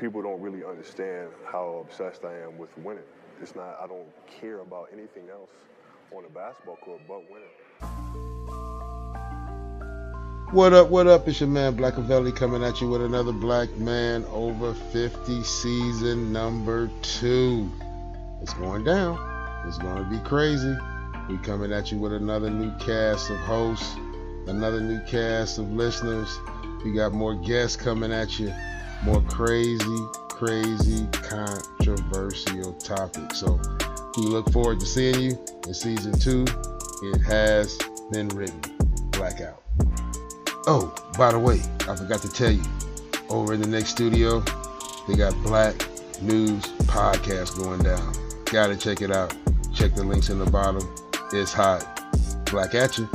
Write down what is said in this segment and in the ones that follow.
people don't really understand how obsessed I am with winning. It's not, I don't care about anything else on the basketball court but winning. What up, what up? It's your man Blackavelli coming at you with another Black Man Over 50 season number two. It's going down. It's going to be crazy. We coming at you with another new cast of hosts, another new cast of listeners. We got more guests coming at you, more crazy, crazy, controversial topics. So we look forward to seeing you in season two. It has been written. Blackout. Oh, by the way, I forgot to tell you, over in the next studio, they got Black News Podcast going down. Gotta check it out. Check the links in the bottom. It's hot. Black at you.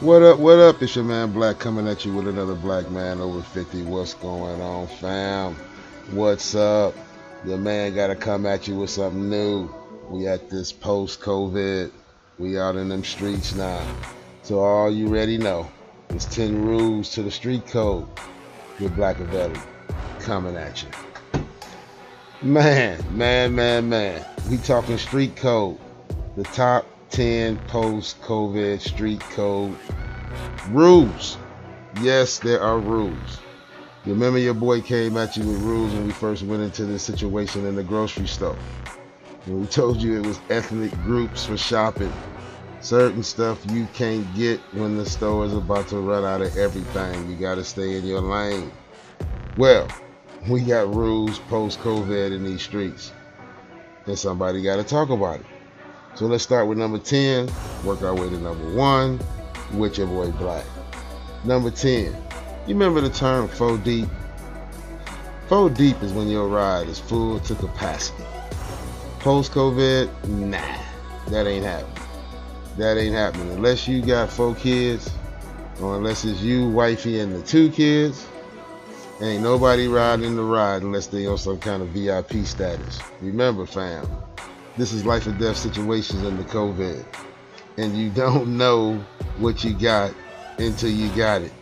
What up, what up? It's your man Black coming at you with another Black Man Over 50. What's going on, fam? What's up? Your man got to come at you with something new. We at this post COVID. We out in them streets now. So, all you ready know, it's 10 rules to the street code with Blackavelli coming at you. Man, man, man, man. We talking street code. The top 10 post COVID street code rules. Yes, there are rules. You remember your boy came at you with rules when we first went into this situation in the grocery store. When we told you it was ethnic groups for shopping. Certain stuff you can't get when the store is about to run out of everything. You got to stay in your lane. Well, we got rules post COVID in these streets. And somebody got to talk about it. So let's start with number 10, work our way to number one with your boy Black. Number 10, you remember the term four deep? Four deep is when your ride is full to capacity. Post COVID, nah, that ain't happening. That ain't happening unless you got four kids, or unless it's you, wifey, and the two kids. Ain't nobody riding the ride unless they on some kind of VIP status. Remember, fam, this is life or death situations in the COVID. And you don't know what you got until you got it.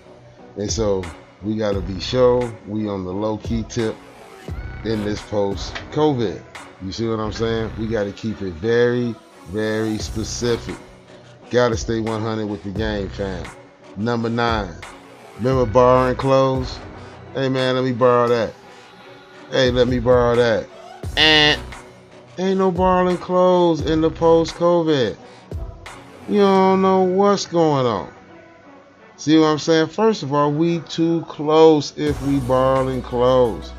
And so we got to be sure we on the low key tip in this post COVID. You see what I'm saying? We got to keep it very, very specific. Got to stay 100 with the game, fam. Number nine. Remember borrowing clothes? Hey, man, let me borrow that. Hey, let me borrow that. And Ain't no borrowing clothes in the post COVID. You don't know what's going on. See what I'm saying? First of all, we too close if we balling clothes.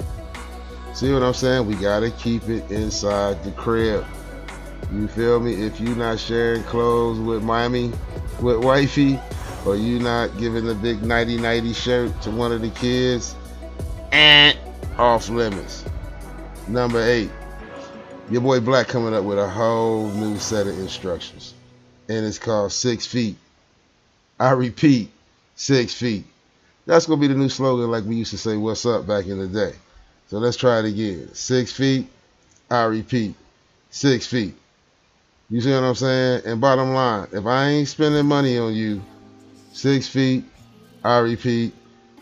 See what I'm saying? We gotta keep it inside the crib. You feel me? If you not sharing clothes with mommy, with wifey, or you not giving the big 90-90 shirt to one of the kids, and off limits. Number eight, your boy Black coming up with a whole new set of instructions. And it's called Six Feet. I repeat, Six Feet. That's going to be the new slogan like we used to say, What's up back in the day. So let's try it again. Six feet, I repeat, six feet. You see what I'm saying? And bottom line, if I ain't spending money on you, six feet, I repeat,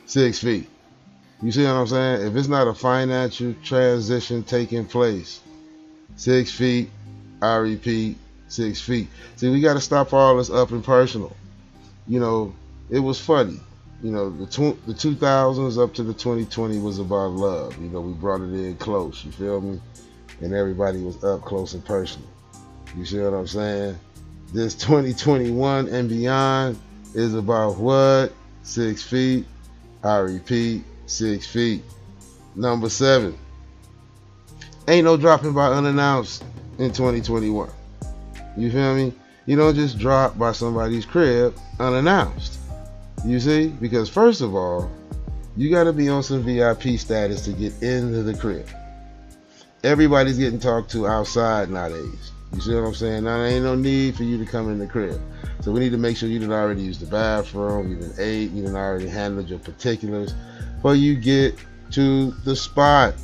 six feet. You see what I'm saying? If it's not a financial transition taking place, six feet, I repeat, six feet. See, we got to stop all this up and personal. You know, it was funny. You know, the tw- the 2000s up to the 2020 was about love. You know, we brought it in close. You feel me? And everybody was up close and personal. You see what I'm saying? This 2021 and beyond is about what? Six feet. I repeat, six feet. Number seven. Ain't no dropping by unannounced in 2021. You feel me? You don't just drop by somebody's crib unannounced. You see? Because first of all, you got to be on some VIP status to get into the crib. Everybody's getting talked to outside nowadays. You see what I'm saying? Now there ain't no need for you to come in the crib. So we need to make sure you didn't already use the bathroom, you didn't ate, you didn't already handled your particulars. Before you get to the spot,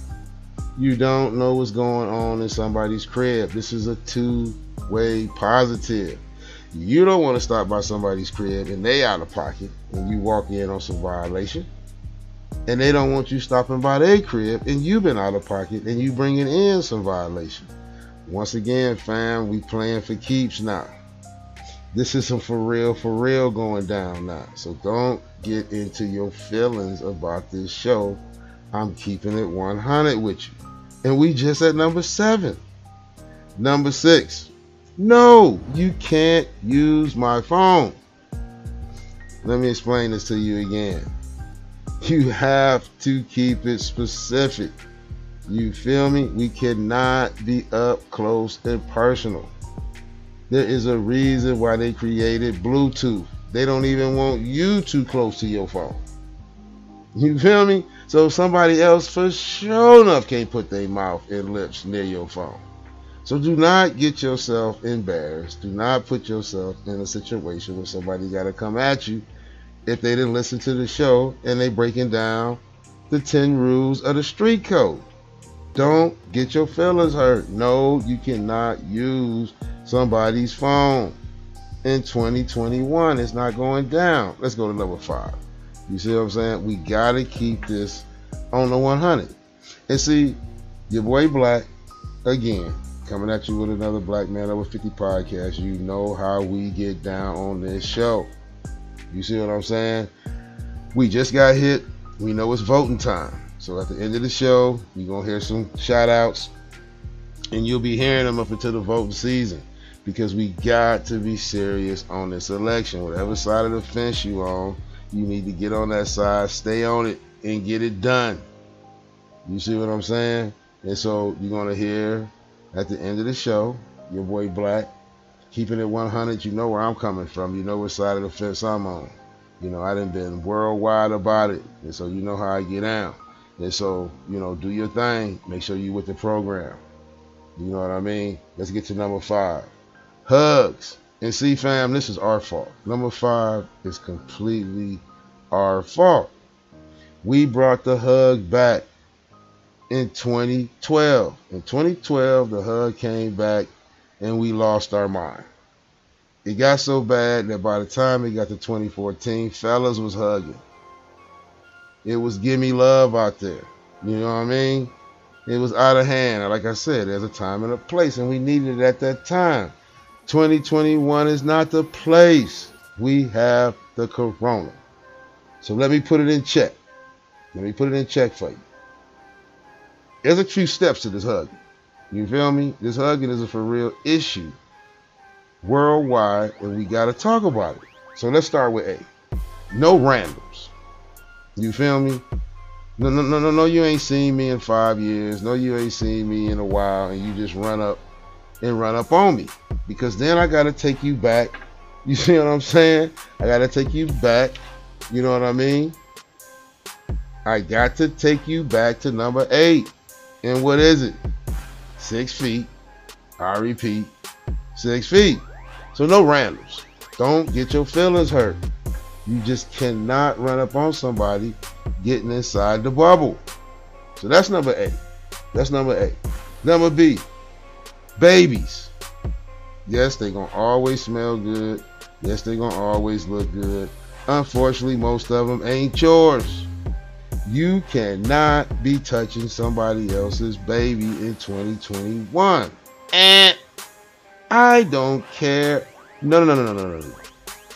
you don't know what's going on in somebody's crib. This is a two-way positive. You don't want to stop by somebody's crib and they out of pocket and you walk in on some violation. And they don't want you stopping by their crib and you've been out of pocket and you bringing in some violation. Once again, fam, we playing for keeps now. This is some for real, for real going down now. So don't get into your feelings about this show. I'm keeping it 100 with you. And we just at number seven. Number six. No, you can't use my phone. Let me explain this to you again. You have to keep it specific. You feel me? We cannot be up close and personal. There is a reason why they created Bluetooth. They don't even want you too close to your phone. You feel me? So somebody else for sure enough can't put their mouth and lips near your phone. So do not get yourself embarrassed. Do not put yourself in a situation where somebody got to come at you if they didn't listen to the show and they breaking down the 10 rules of the street code. Don't get your feelings hurt. No, you cannot use somebody's phone. In 2021, it's not going down. Let's go to number five. You see what I'm saying? We got to keep this on the 100. And see, your boy Black, again, coming at you with another Black Man Over 50 podcast. You know how we get down on this show. You see what I'm saying? We just got hit. We know it's voting time. So at the end of the show, you're going to hear some shout outs. And you'll be hearing them up until the voting season. Because we got to be serious on this election. Whatever side of the fence you on, you need to get on that side, stay on it, and get it done. You see what I'm saying? And so you're to hear at the end of the show, your boy Black, keeping it 100. You know where I'm coming from. You know what side of the fence I'm on. You know, I done been worldwide about it. And so you know how I get down. And so, you know, do your thing. Make sure you with the program. You know what I mean? Let's get to number five. Hugs. And see, fam, this is our fault. Number five is completely our fault. We brought the hug back in 2012. In 2012, the hug came back and we lost our mind. It got so bad that by the time it got to 2014, fellas was hugging. It was gimme love out there. You know what I mean? It was out of hand. Like I said, there's a time and a place, and we needed it at that time. 2021 is not the place. We have the corona. So let me put it in check. Let me put it in check for you. There's a few steps to this hugging. You feel me? This hugging is a for real issue worldwide, and we got to talk about it. So let's start with A. no randoms. You feel me? No, no, no, no, no. You ain't seen me in five years. No, you ain't seen me in a while, and you just run up and run up on me because then I gotta take you back. You see what I'm saying? I gotta take you back. You know what I mean? I got to take you back to number eight. And what is it? Six feet. I repeat, six feet. So no randoms. Don't get your feelings hurt. You just cannot run up on somebody getting inside the bubble. So that's number eight. That's number eight. Number B, babies. Yes, they're going to always smell good. Yes, they're going to always look good. Unfortunately, most of them ain't yours. You cannot be touching somebody else's baby in 2021. And I don't care. No, no, no, no, no, no, no.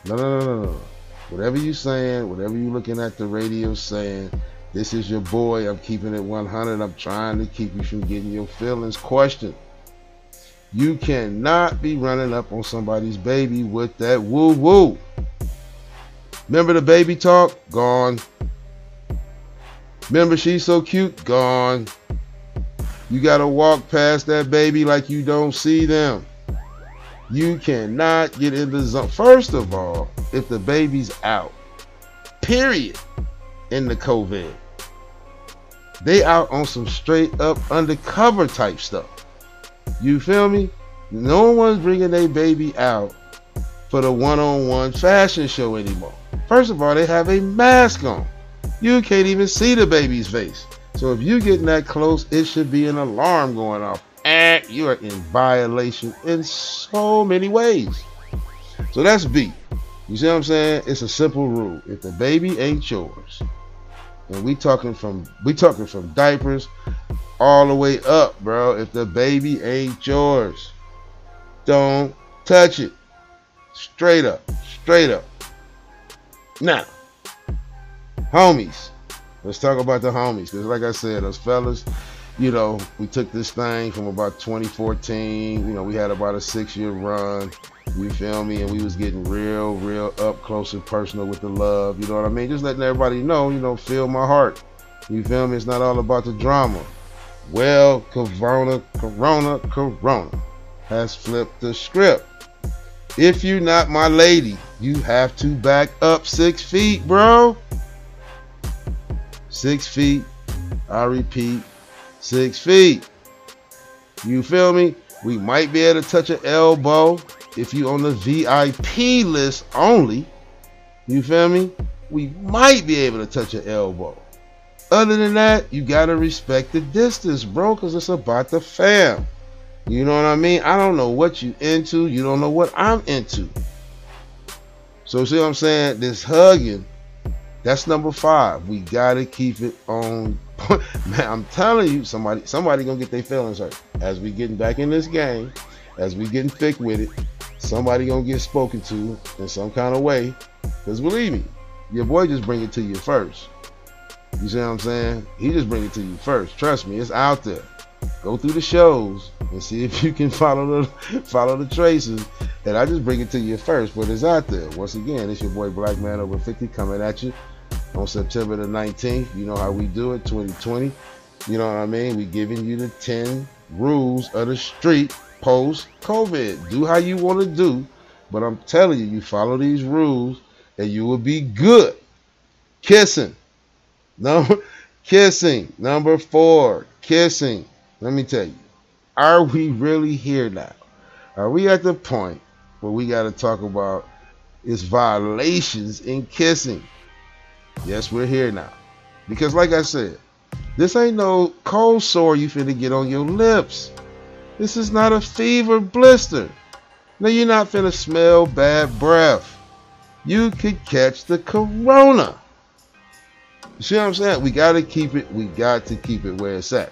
No, no, no, no, no. No. Whatever you saying, whatever you looking at the radio saying, this is your boy. I'm keeping it 100. I'm trying to keep you from getting your feelings questioned. You cannot be running up on somebody's baby with that woo woo. Remember the baby talk? Gone. Remember she's so cute? Gone. You got to walk past that baby like you don't see them. You cannot get in the zone. First of all, if the baby's out, period, in the COVID, they out on some straight up undercover type stuff. You feel me? No one's bringing their baby out for the one on one fashion show anymore. First of all, they have a mask on. You can't even see the baby's face. So if you getting that close, it should be an alarm going off. And you are in violation in so many ways. So that's B. You see what I'm saying? It's a simple rule. If the baby ain't yours, and we talking from we talking from diapers all the way up, bro. If the baby ain't yours, don't touch it. Straight up. Straight up. Now, homies. Let's talk about the homies. Because, like I said, us fellas, you know, we took this thing from about 2014. You know, we had about a six year run. You feel me? And we was getting real, real up close and personal with the love. You know what I mean? Just letting everybody know, you know, feel my heart. You feel me? It's not all about the drama. Well, Corona, Corona, Corona has flipped the script. If you're not my lady, you have to back up six feet, bro. Six feet. I repeat, six feet. You feel me? We might be able to touch an elbow if you on the VIP list only. You feel me? We might be able to touch an elbow. Other than that, you gotta respect the distance, bro, because it's about the fam. You know what I mean? I don't know what you into. You don't know what I'm into. So see what I'm saying? This hugging, that's number five. We gotta keep it on. Man, I'm telling you, somebody, somebody gonna get their feelings hurt as we getting back in this game, as we getting thick with it. Somebody gonna get spoken to in some kind of way. Cause believe me, your boy just bring it to you first. You see what I'm saying? He just bring it to you first. Trust me, it's out there. Go through the shows and see if you can follow the follow the traces. And I just bring it to you first, but it's out there. Once again, it's your boy Black Man Over 50 coming at you on September the 19th. You know how we do it, 2020. You know what I mean? We giving you the 10 rules of the street post COVID. Do how you want to do, but I'm telling you, you follow these rules and you will be good. Kissing. No, kissing. Number four, kissing. Let me tell you, are we really here now? Are we at the point where we got to talk about its violations in kissing? Yes, we're here now. Because, like I said, this ain't no cold sore you finna get on your lips. This is not a fever blister. Now, you're not finna smell bad breath. You could catch the corona. You see what I'm saying? We got to keep it, we got to keep it where it's at.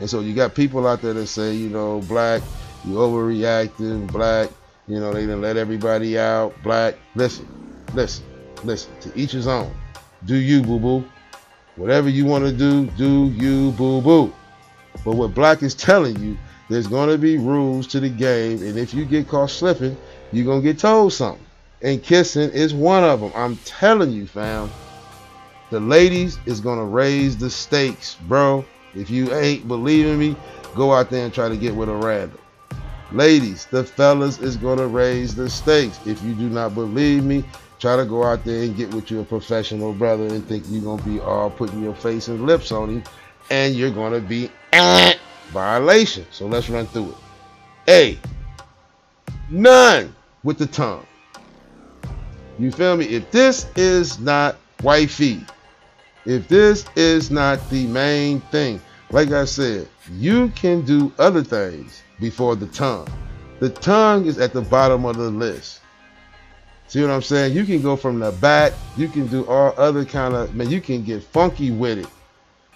And so you got people out there that say, you know, black, you overreacting, black, you know, they didn't let everybody out, black. Listen, listen, listen, to each his own. Do you, boo boo. Whatever you want to do, do you, boo boo. But what black is telling you, there's going to be rules to the game. And if you get caught slipping, you're going to get told something. and kissing is one of them. I'm telling you, fam. The ladies is gonna raise the stakes, bro. If you ain't believing me, go out there and try to get with a random. Ladies, the fellas is gonna raise the stakes. If you do not believe me, try to go out there and get with your professional brother and think you're gonna be all putting your face and lips on him, and you're gonna be violation. So let's run through it. A, none with the tongue. You feel me? If this is not wifey, if this is not the main thing, like I said, you can do other things before the tongue. The tongue is at the bottom of the list. See what I'm saying? You can go from the back, you can do all other kind of man, you can get funky with it.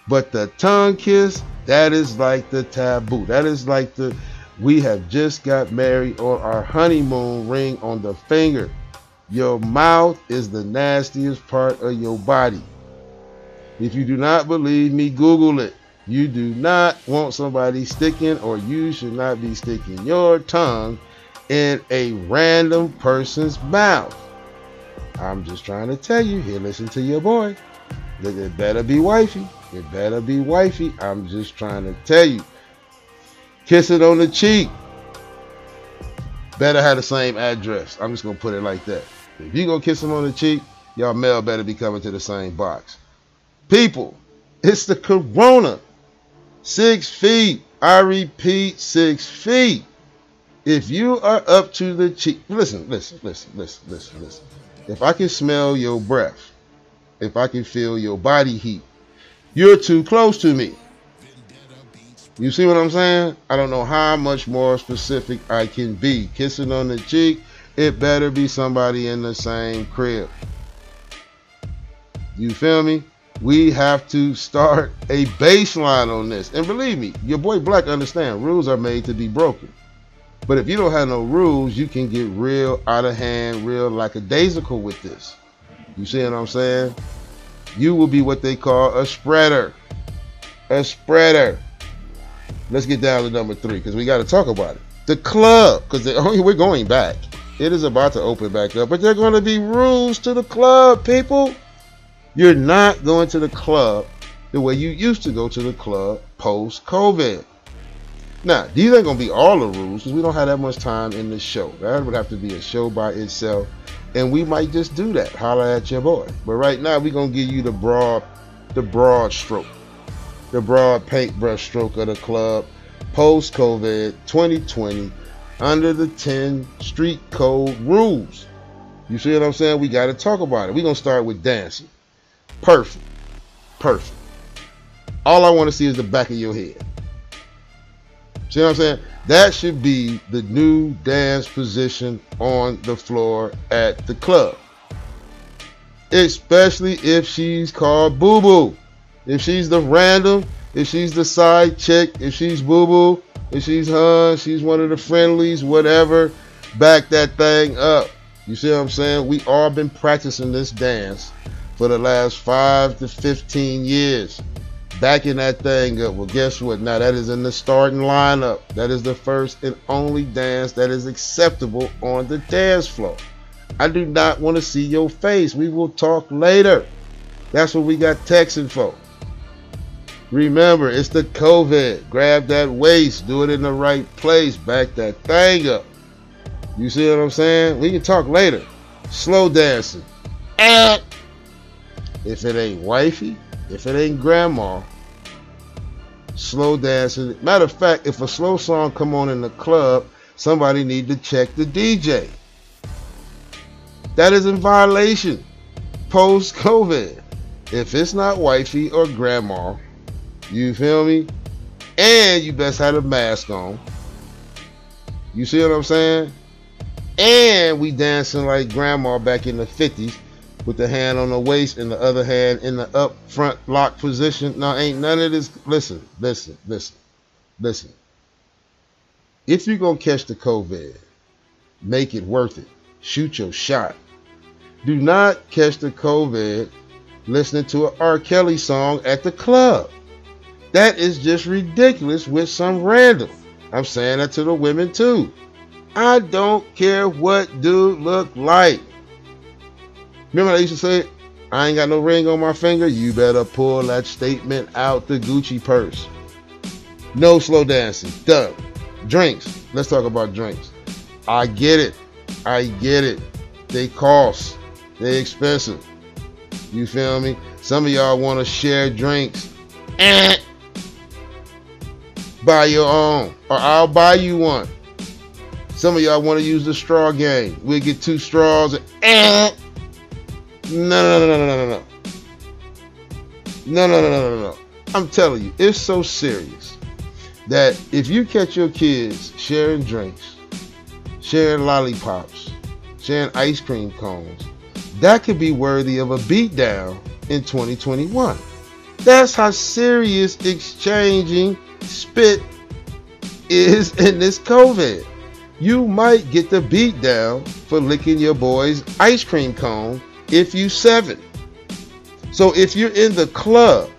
But the tongue kiss, that is like the taboo. That is like the we have just got married or our honeymoon ring on the finger. Your mouth is the nastiest part of your body. If you do not believe me, Google it. You do not want somebody sticking, or you should not be sticking your tongue in a random person's mouth. I'm just trying to tell you here, listen to your boy. That it better be wifey. It better be wifey. I'm just trying to tell you. Kiss it on the cheek. Better have the same address. I'm just gonna put it like that. If you gonna kiss him on the cheek, y'all mail better be coming to the same box. People, it's the corona. Six feet. I repeat, six feet. If you are up to the cheek, listen, listen, listen, listen, listen, listen. If I can smell your breath, if I can feel your body heat, you're too close to me. You see what I'm saying? I don't know how much more specific I can be. Kissing on the cheek, it better be somebody in the same crib. You feel me? We have to start a baseline on this. And believe me, your boy Black understand rules are made to be broken. But if you don't have no rules, you can get real out of hand, real lackadaisical with this. You see what I'm saying? You will be what they call a spreader. A spreader. Let's get down to number three because we got to talk about it. The club, because we're going back. It is about to open back up, but there are going to be rules to the club, people. You're not going to the club the way you used to go to the club post COVID. Now, these ain't gonna be all the rules because we don't have that much time in the show. That would have to be a show by itself, and we might just do that. Holla at your boy. But right now, we're gonna give you the broad, the broad stroke, the broad paintbrush stroke of the club post COVID 2020 under the 10 street code rules. You see what I'm saying? We got to talk about it. We're gonna start with dancing. Perfect. Perfect. All I want to see is the back of your head. See what I'm saying? That should be the new dance position on the floor at the club. Especially if she's called Boo Boo. If she's the random, if she's the side chick, if she's Boo Boo, if she's her, she's one of the friendlies, whatever, back that thing up. You see what I'm saying? We all been practicing this dance for the last five to 15 years backing that thing up. Well, guess what? Now that is in the starting lineup. That is the first and only dance that is acceptable on the dance floor. I do not want to see your face. We will talk later. That's what we got texting for. Remember, it's the COVID. Grab that waist, do it in the right place, back that thing up. You see what I'm saying? We can talk later. Slow dancing. And if it ain't wifey, if it ain't grandma, slow dancing. Matter of fact, if a slow song come on in the club, somebody need to check the DJ. That is in violation post COVID. If it's not wifey or grandma, you feel me? And you best have a mask on. You see what I'm saying? And we dancing like grandma back in the 50s with the hand on the waist and the other hand in the up front lock position. Now, ain't none of this. Listen, listen, listen, listen. If you're going to catch the COVID, make it worth it. Shoot your shot. Do not catch the COVID listening to an R. Kelly song at the club. That is just ridiculous with some random. I'm saying that to the women too. I don't care what dude look like. Remember I used to say, I ain't got no ring on my finger. You better pull that statement out the Gucci purse. No slow dancing. Done. Drinks. Let's talk about drinks. I get it. I get it. They cost. They expensive. You feel me? Some of y'all want to share drinks. Eh. Buy your own. Or I'll buy you one. Some of y'all want to use the straw game. We'll get two straws. And, eh. No, no, no, no, no, no, no. No, no, no, no, no, no. I'm telling you, it's so serious that if you catch your kids sharing drinks, sharing lollipops, sharing ice cream cones, that could be worthy of a beatdown in 2021. That's how serious exchanging spit is in this COVID. You might get the beatdown for licking your boy's ice cream cone if you seven. So if you're in the club,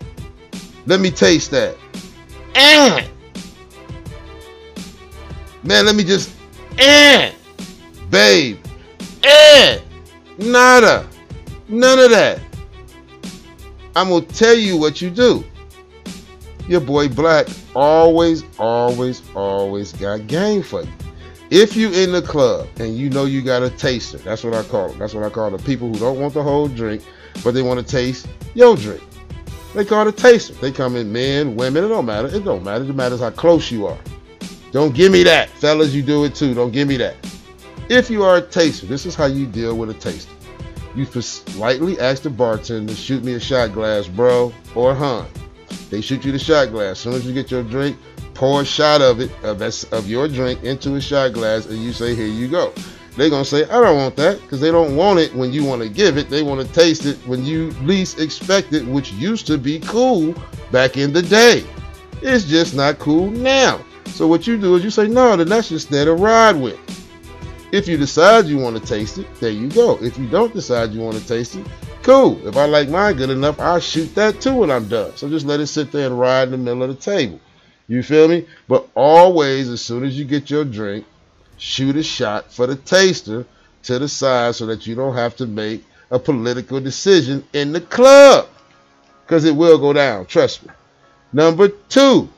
let me taste that. Eh. Man, let me just eh. Babe. Eh. Nada. None of that. I'm gonna tell you what you do. Your boy Black always, always, always got game for you. If you in the club and you know you got a taster, that's what I call them. That's what I call the people who don't want the whole drink, but they want to taste your drink. They call it a taster. They come in men, women, it don't matter. It don't matter. It matters how close you are. Don't give me that. Fellas, you do it too. Don't give me that. If you are a taster, this is how you deal with a taster. You politely ask the bartender, to shoot me a shot glass, bro, or hun. They shoot you the shot glass. As soon as you get your drink, pour a shot of it, of, of your drink, into a shot glass, and you say, here you go. They're to say, I don't want that, because they don't want it when you want to give it. They want to taste it when you least expect it, which used to be cool back in the day. It's just not cool now. So what you do is you say, no, then that's just there to ride with. If you decide you want to taste it, there you go. If you don't decide you want to taste it, cool. If I like mine good enough, I'll shoot that too when I'm done. So just let it sit there and ride in the middle of the table. You feel me? But always, as soon as you get your drink, shoot a shot for the taster to the side so that you don't have to make a political decision in the club. Because it will go down, trust me. Number two.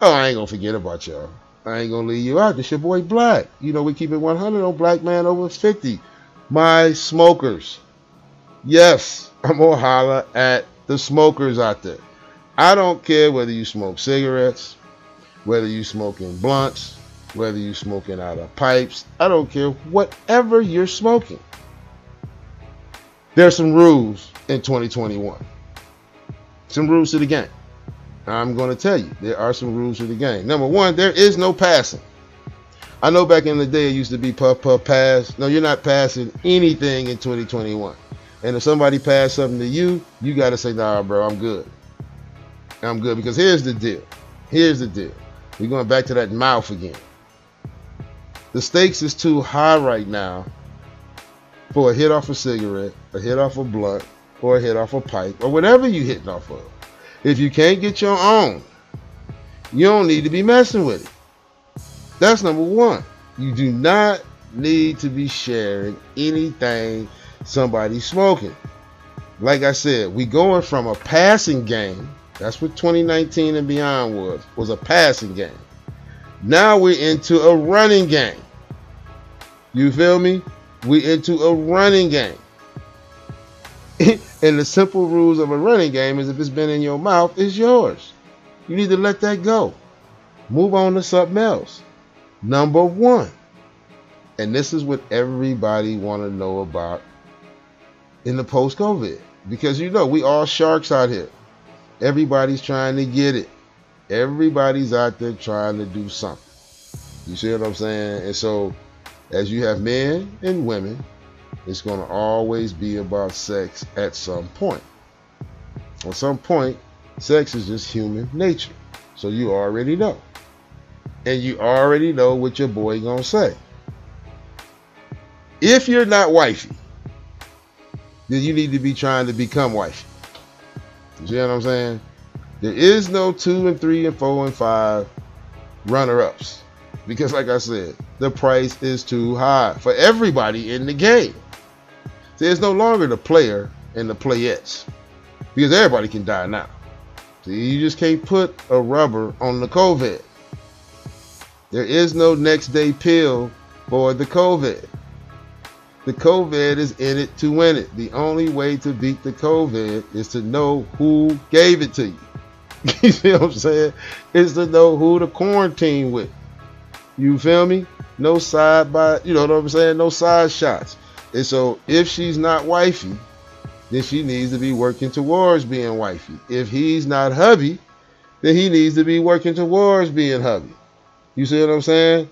Oh, I ain't gonna forget about y'all. I ain't gonna leave you out. This your boy Black. You know we keep it 100 on Black Man over 50. My smokers. Yes, I'm gonna holler at the smokers out there. I don't care whether you smoke cigarettes, whether you smoking blunts, whether you smoking out of pipes. I don't care whatever you're smoking. There's some rules in 2021. Some rules to the game. I'm going to tell you, there are some rules to the game. Number one, there is no passing. I know back in the day it used to be puff puff pass. No, you're not passing anything in 2021. And if somebody pass something to you, you got to say, nah, bro, I'm good. I'm good. Because here's the deal. Here's the deal. We're going back to that mouth again. The stakes is too high right now for a hit off a cigarette, a hit off a blunt, or a hit off a pipe, or whatever you're hitting off of. If you can't get your own, you don't need to be messing with it. That's number one. You do not need to be sharing anything somebody's smoking. Like I said, we going from a passing game. That's what 2019 and beyond was. Was a passing game. Now we're into a running game. You feel me? We're into a running game. and the simple rules of a running game is if it's been in your mouth, it's yours. You need to let that go. Move on to something else. Number one. And this is what everybody want to know about in the post-COVID. Because you know, we all sharks out here. Everybody's trying to get it. Everybody's out there trying to do something. You see what I'm saying? And so as you have men and women it's going to always be about sex at some point. At some point, sex is just human nature. So you already know. And you already know what your boy going to say. If you're not wifey, then you need to be trying to become wifey. You see what I'm saying? There is no two and three and four and five runner ups. Because, like I said, the price is too high for everybody in the game. It's no longer the player and the playettes because everybody can die now. See, you just can't put a rubber on the COVID. There is no next day pill for the COVID. The COVID is in it to win it. The only way to beat the COVID is to know who gave it to you. you see what I'm saying? Is to know who to quarantine with. You feel me? No side by, you know what I'm saying? No side shots. And so if she's not wifey, then she needs to be working towards being wifey. If he's not hubby, then he needs to be working towards being hubby. You see what I'm saying?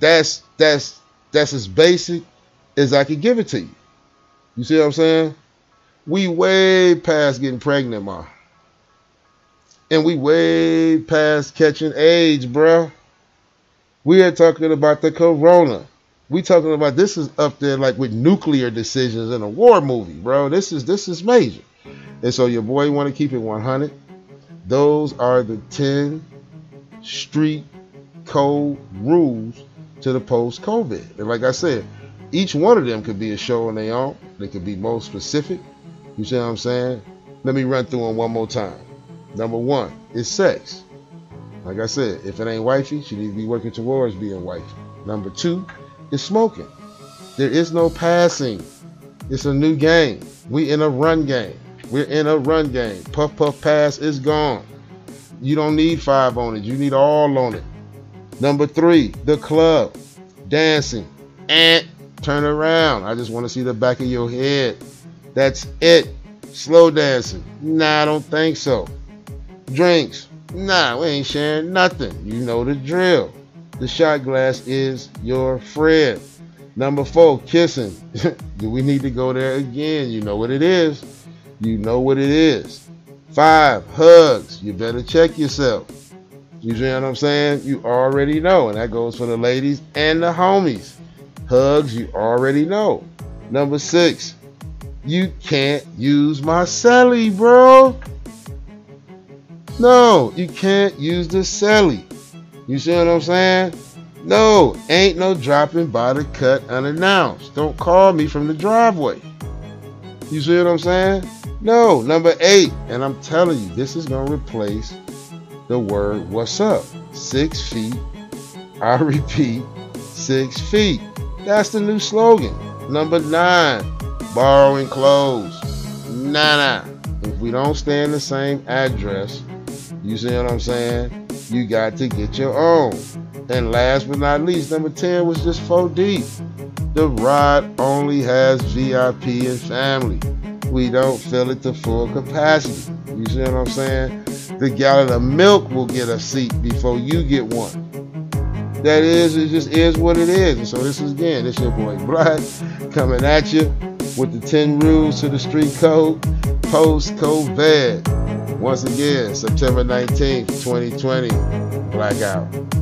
That's that's that's as basic as I could give it to you. You see what I'm saying? We way past getting pregnant, ma. And we way past catching AIDS, bruh. We are talking about the corona. We talking about this is up there like with nuclear decisions in a war movie, bro. This is this is major. And so your boy want to keep it 100. Those are the 10 street code rules to the post COVID. And like I said, each one of them could be a show on their own. They could be more specific. You see what I'm saying? Let me run through them one more time. Number one is sex. Like I said, if it ain't wifey, she needs to be working towards being wifey. Number two is smoking. There is no passing. It's a new game. We in a run game. We're in a run game. Puff puff pass is gone. You don't need five on it. You need all on it. Number three, the club. Dancing. And turn around. I just want to see the back of your head. That's it. Slow dancing. Nah, I don't think so. Drinks. Nah, we ain't sharing nothing. You know the drill. The shot glass is your friend. Number four, kissing. Do we need to go there again? You know what it is. You know what it is. Five, hugs. You better check yourself. You see what I'm saying? You already know. And that goes for the ladies and the homies. Hugs, you already know. Number six, you can't use my celly, bro. No, you can't use the celly. You see what I'm saying? No, ain't no dropping by the cut unannounced. Don't call me from the driveway. You see what I'm saying? No, number eight, and I'm telling you, this is gonna replace the word what's up. Six feet. I repeat, six feet. That's the new slogan. Number nine, borrowing clothes. Nah, nah. If we don't stay in the same address, you see what I'm saying? You got to get your own. And last but not least, number 10 was just 4 deep. The ride only has VIP and family. We don't fill it to full capacity. You see what I'm saying? The gallon of milk will get a seat before you get one. That is, it just is what it is. And so this is again, this your boy Black coming at you with the 10 rules to the street code post COVID. Once again, September 19th, 2020, blackout.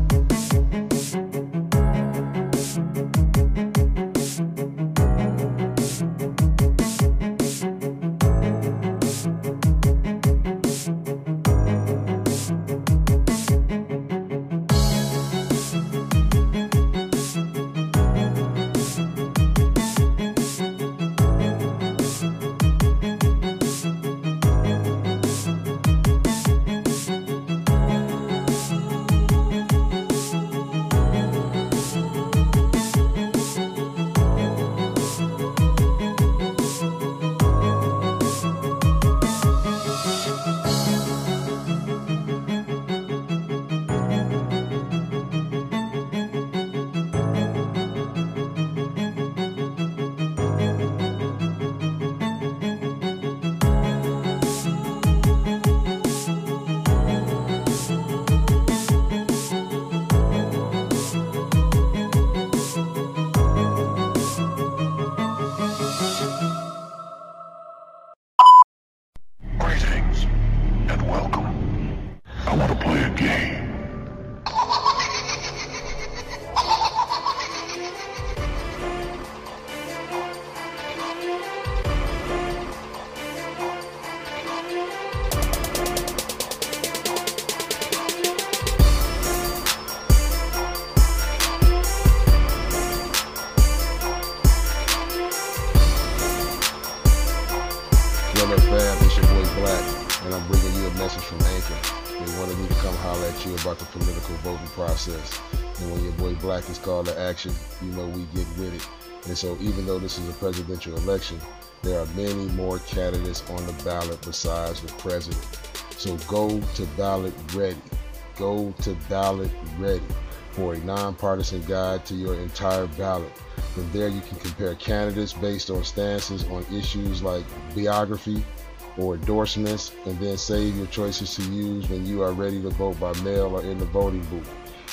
About the political voting process. And when your boy Black is called to action, you know we get with it. And so, even though this is a presidential election, there are many more candidates on the ballot besides the president. So go to ballot ready. Go to ballot ready for a nonpartisan guide to your entire ballot. From there, you can compare candidates based on stances on issues like biography or endorsements, and then save your choices to use when you are ready to vote by mail or in the voting booth.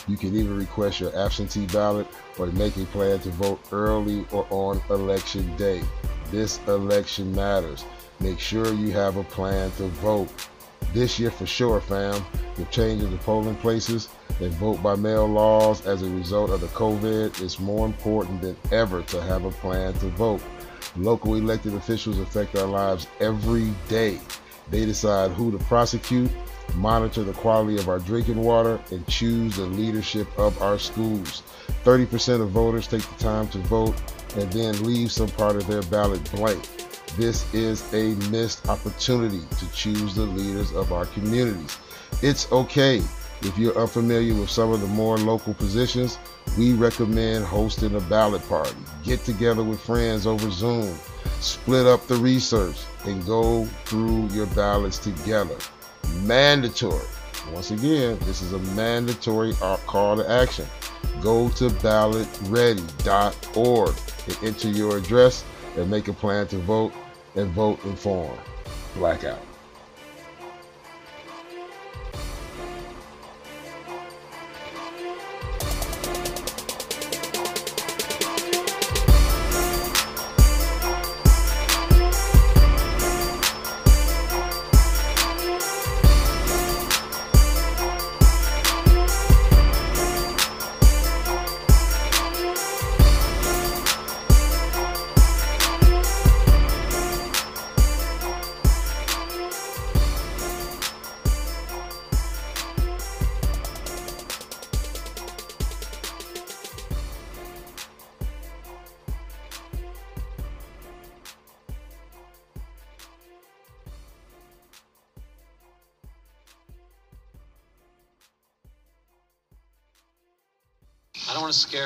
You can even request your absentee ballot or make a plan to vote early or on election day. This election matters. Make sure you have a plan to vote. This year for sure, fam, with changing the polling places and vote by mail laws as a result of the COVID, it's more important than ever to have a plan to vote. Local elected officials affect our lives every day. They decide who to prosecute, monitor the quality of our drinking water, and choose the leadership of our schools. 30% of voters take the time to vote and then leave some part of their ballot blank. This is a missed opportunity to choose the leaders of our communities. It's okay if you're unfamiliar with some of the more local positions, we recommend hosting a ballot party. Get together with friends over Zoom, split up the research, and go through your ballots together. Mandatory. Once again, this is a mandatory call to action. Go to ballotready.org and enter your address and make a plan to vote and vote informed. Blackout.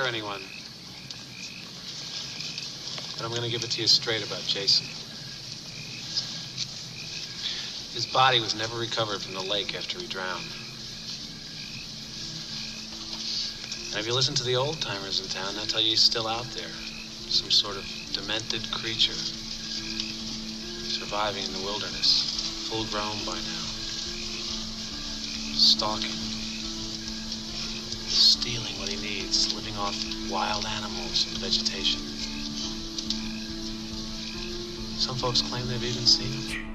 Anyone. But I'm going to give it to you straight about Jason. His body was never recovered from the lake after he drowned. And if you listen to the old timers in town, they'll tell you he's still out there. Some sort of demented creature. Surviving in the wilderness. Full grown by now. Stalking stealing what he needs, living off wild animals and vegetation. Some folks claim they've even seen him.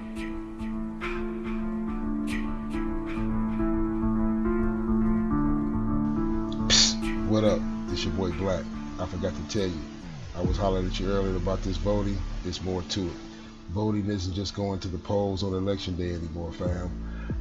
What up? It's your boy Black. I forgot to tell you. I was hollering at you earlier about this voting. There's more to it. Voting isn't just going to the polls on election day anymore, fam.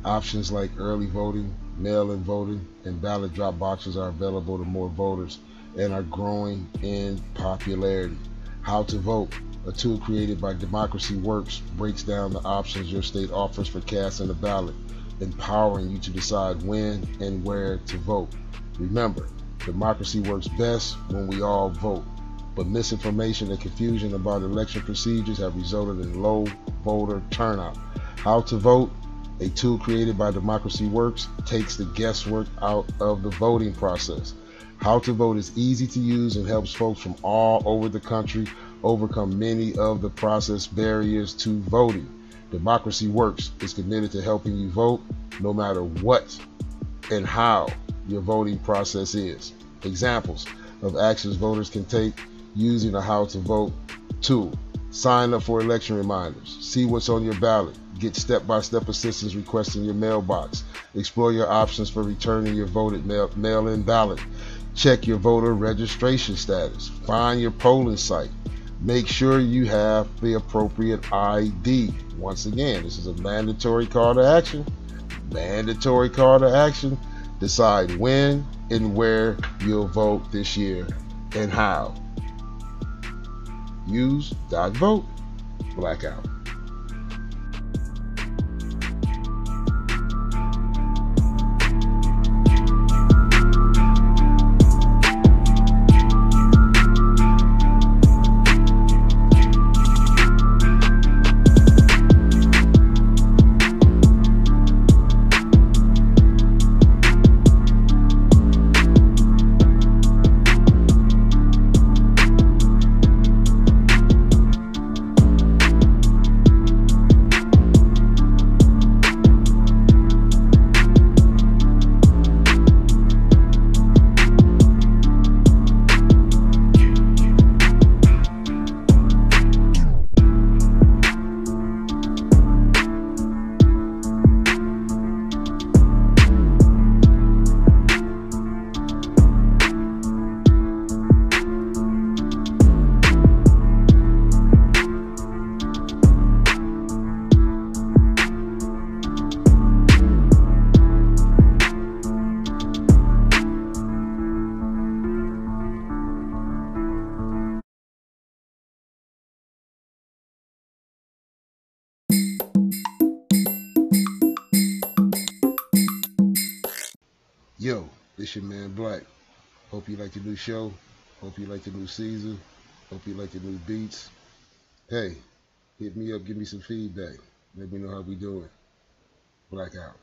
Options like early voting, mail-in voting, and ballot drop boxes are available to more voters and are growing in popularity. How to vote, a tool created by Democracy Works, breaks down the options your state offers for casting a ballot, empowering you to decide when and where to vote. Remember, democracy works best when we all vote, but misinformation and confusion about election procedures have resulted in low voter turnout. How to vote a tool created by Democracy Works takes the guesswork out of the voting process. How to Vote is easy to use and helps folks from all over the country overcome many of the process barriers to voting. Democracy Works is committed to helping you vote no matter what and how your voting process is. Examples of actions voters can take using the How to Vote tool. Sign up for election reminders. See what's on your ballot. Get step by step assistance requests in your mailbox. Explore your options for returning your voted mail in ballot. Check your voter registration status. Find your polling site. Make sure you have the appropriate ID. Once again, this is a mandatory call to action. Mandatory call to action. Decide when and where you'll vote this year and how. Use dot vote blackout. This your man Black. Hope you like the new show. Hope you like the new season. Hope you like the new beats. Hey, hit me up, give me some feedback. Let me know how we doing. Black out.